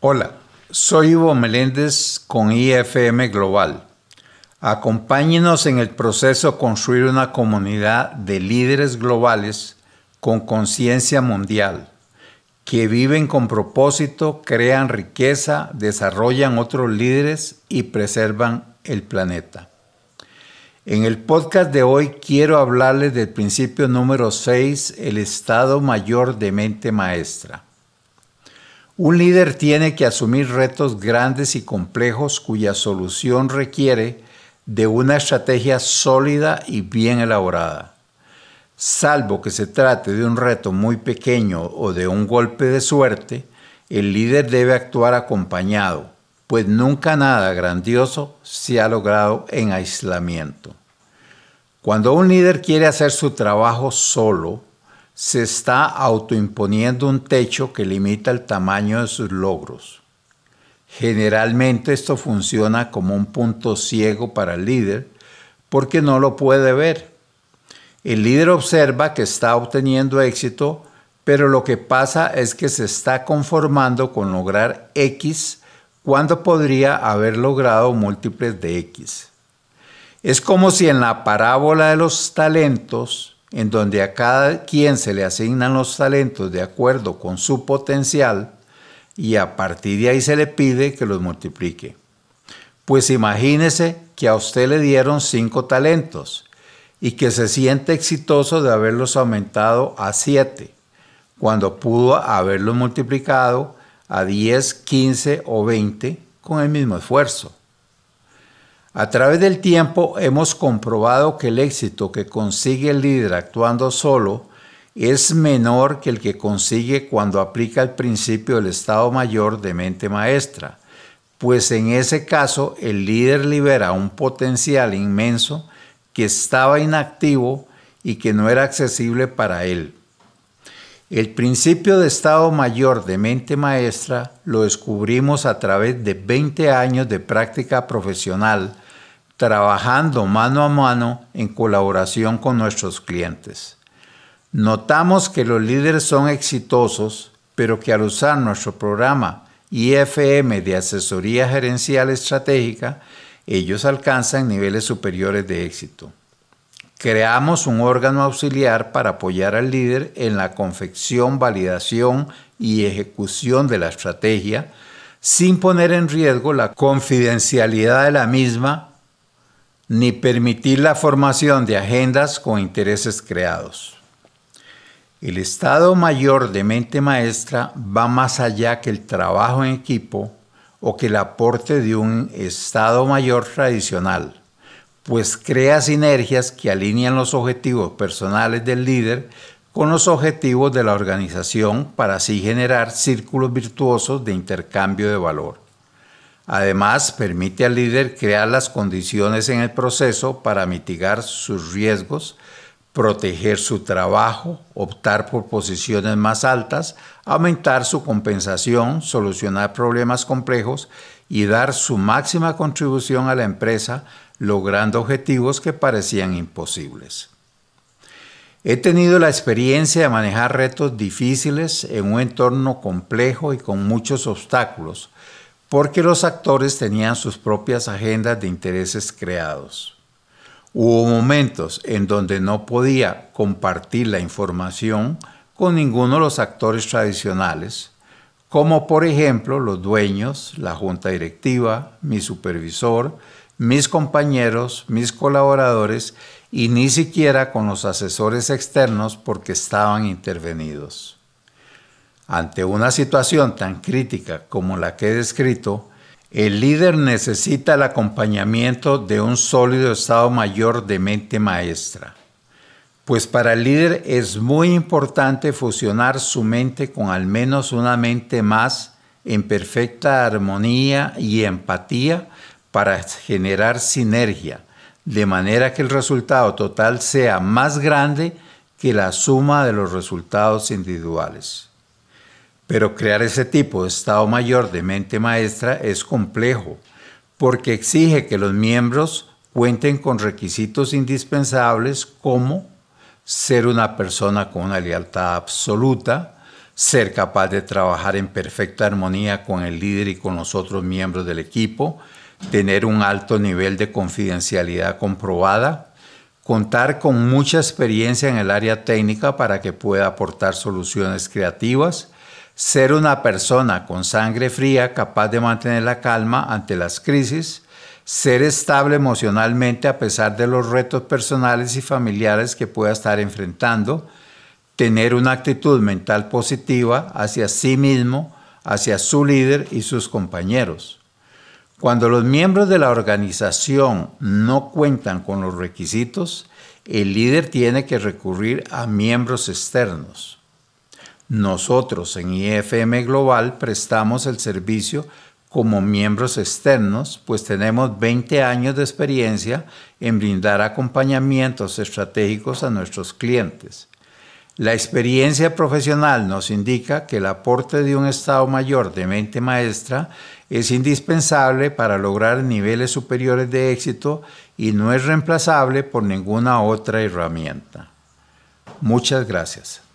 Hola, soy Ivo Meléndez con IFM Global. Acompáñenos en el proceso de construir una comunidad de líderes globales con conciencia mundial, que viven con propósito, crean riqueza, desarrollan otros líderes y preservan el planeta. En el podcast de hoy quiero hablarles del principio número 6, el estado mayor de mente maestra. Un líder tiene que asumir retos grandes y complejos cuya solución requiere de una estrategia sólida y bien elaborada. Salvo que se trate de un reto muy pequeño o de un golpe de suerte, el líder debe actuar acompañado, pues nunca nada grandioso se ha logrado en aislamiento. Cuando un líder quiere hacer su trabajo solo, se está autoimponiendo un techo que limita el tamaño de sus logros. Generalmente esto funciona como un punto ciego para el líder porque no lo puede ver. El líder observa que está obteniendo éxito, pero lo que pasa es que se está conformando con lograr X cuando podría haber logrado múltiples de X. Es como si en la parábola de los talentos en donde a cada quien se le asignan los talentos de acuerdo con su potencial y a partir de ahí se le pide que los multiplique. Pues imagínese que a usted le dieron cinco talentos y que se siente exitoso de haberlos aumentado a siete, cuando pudo haberlos multiplicado a 10, 15 o 20 con el mismo esfuerzo. A través del tiempo hemos comprobado que el éxito que consigue el líder actuando solo es menor que el que consigue cuando aplica el principio del estado mayor de mente maestra, pues en ese caso el líder libera un potencial inmenso que estaba inactivo y que no era accesible para él. El principio de estado mayor de mente maestra lo descubrimos a través de 20 años de práctica profesional trabajando mano a mano en colaboración con nuestros clientes. Notamos que los líderes son exitosos, pero que al usar nuestro programa IFM de asesoría gerencial estratégica, ellos alcanzan niveles superiores de éxito. Creamos un órgano auxiliar para apoyar al líder en la confección, validación y ejecución de la estrategia, sin poner en riesgo la confidencialidad de la misma ni permitir la formación de agendas con intereses creados. El estado mayor de mente maestra va más allá que el trabajo en equipo o que el aporte de un estado mayor tradicional, pues crea sinergias que alinean los objetivos personales del líder con los objetivos de la organización para así generar círculos virtuosos de intercambio de valor. Además, permite al líder crear las condiciones en el proceso para mitigar sus riesgos, proteger su trabajo, optar por posiciones más altas, aumentar su compensación, solucionar problemas complejos y dar su máxima contribución a la empresa, logrando objetivos que parecían imposibles. He tenido la experiencia de manejar retos difíciles en un entorno complejo y con muchos obstáculos, porque los actores tenían sus propias agendas de intereses creados. Hubo momentos en donde no podía compartir la información con ninguno de los actores tradicionales, como por ejemplo los dueños, la junta directiva, mi supervisor, mis compañeros, mis colaboradores y ni siquiera con los asesores externos porque estaban intervenidos. Ante una situación tan crítica como la que he descrito, el líder necesita el acompañamiento de un sólido estado mayor de mente maestra. Pues para el líder es muy importante fusionar su mente con al menos una mente más en perfecta armonía y empatía para generar sinergia, de manera que el resultado total sea más grande que la suma de los resultados individuales. Pero crear ese tipo de estado mayor de mente maestra es complejo porque exige que los miembros cuenten con requisitos indispensables como ser una persona con una lealtad absoluta, ser capaz de trabajar en perfecta armonía con el líder y con los otros miembros del equipo, tener un alto nivel de confidencialidad comprobada, contar con mucha experiencia en el área técnica para que pueda aportar soluciones creativas, ser una persona con sangre fría capaz de mantener la calma ante las crisis, ser estable emocionalmente a pesar de los retos personales y familiares que pueda estar enfrentando, tener una actitud mental positiva hacia sí mismo, hacia su líder y sus compañeros. Cuando los miembros de la organización no cuentan con los requisitos, el líder tiene que recurrir a miembros externos. Nosotros en IFM Global prestamos el servicio como miembros externos, pues tenemos 20 años de experiencia en brindar acompañamientos estratégicos a nuestros clientes. La experiencia profesional nos indica que el aporte de un Estado Mayor de mente maestra es indispensable para lograr niveles superiores de éxito y no es reemplazable por ninguna otra herramienta. Muchas gracias.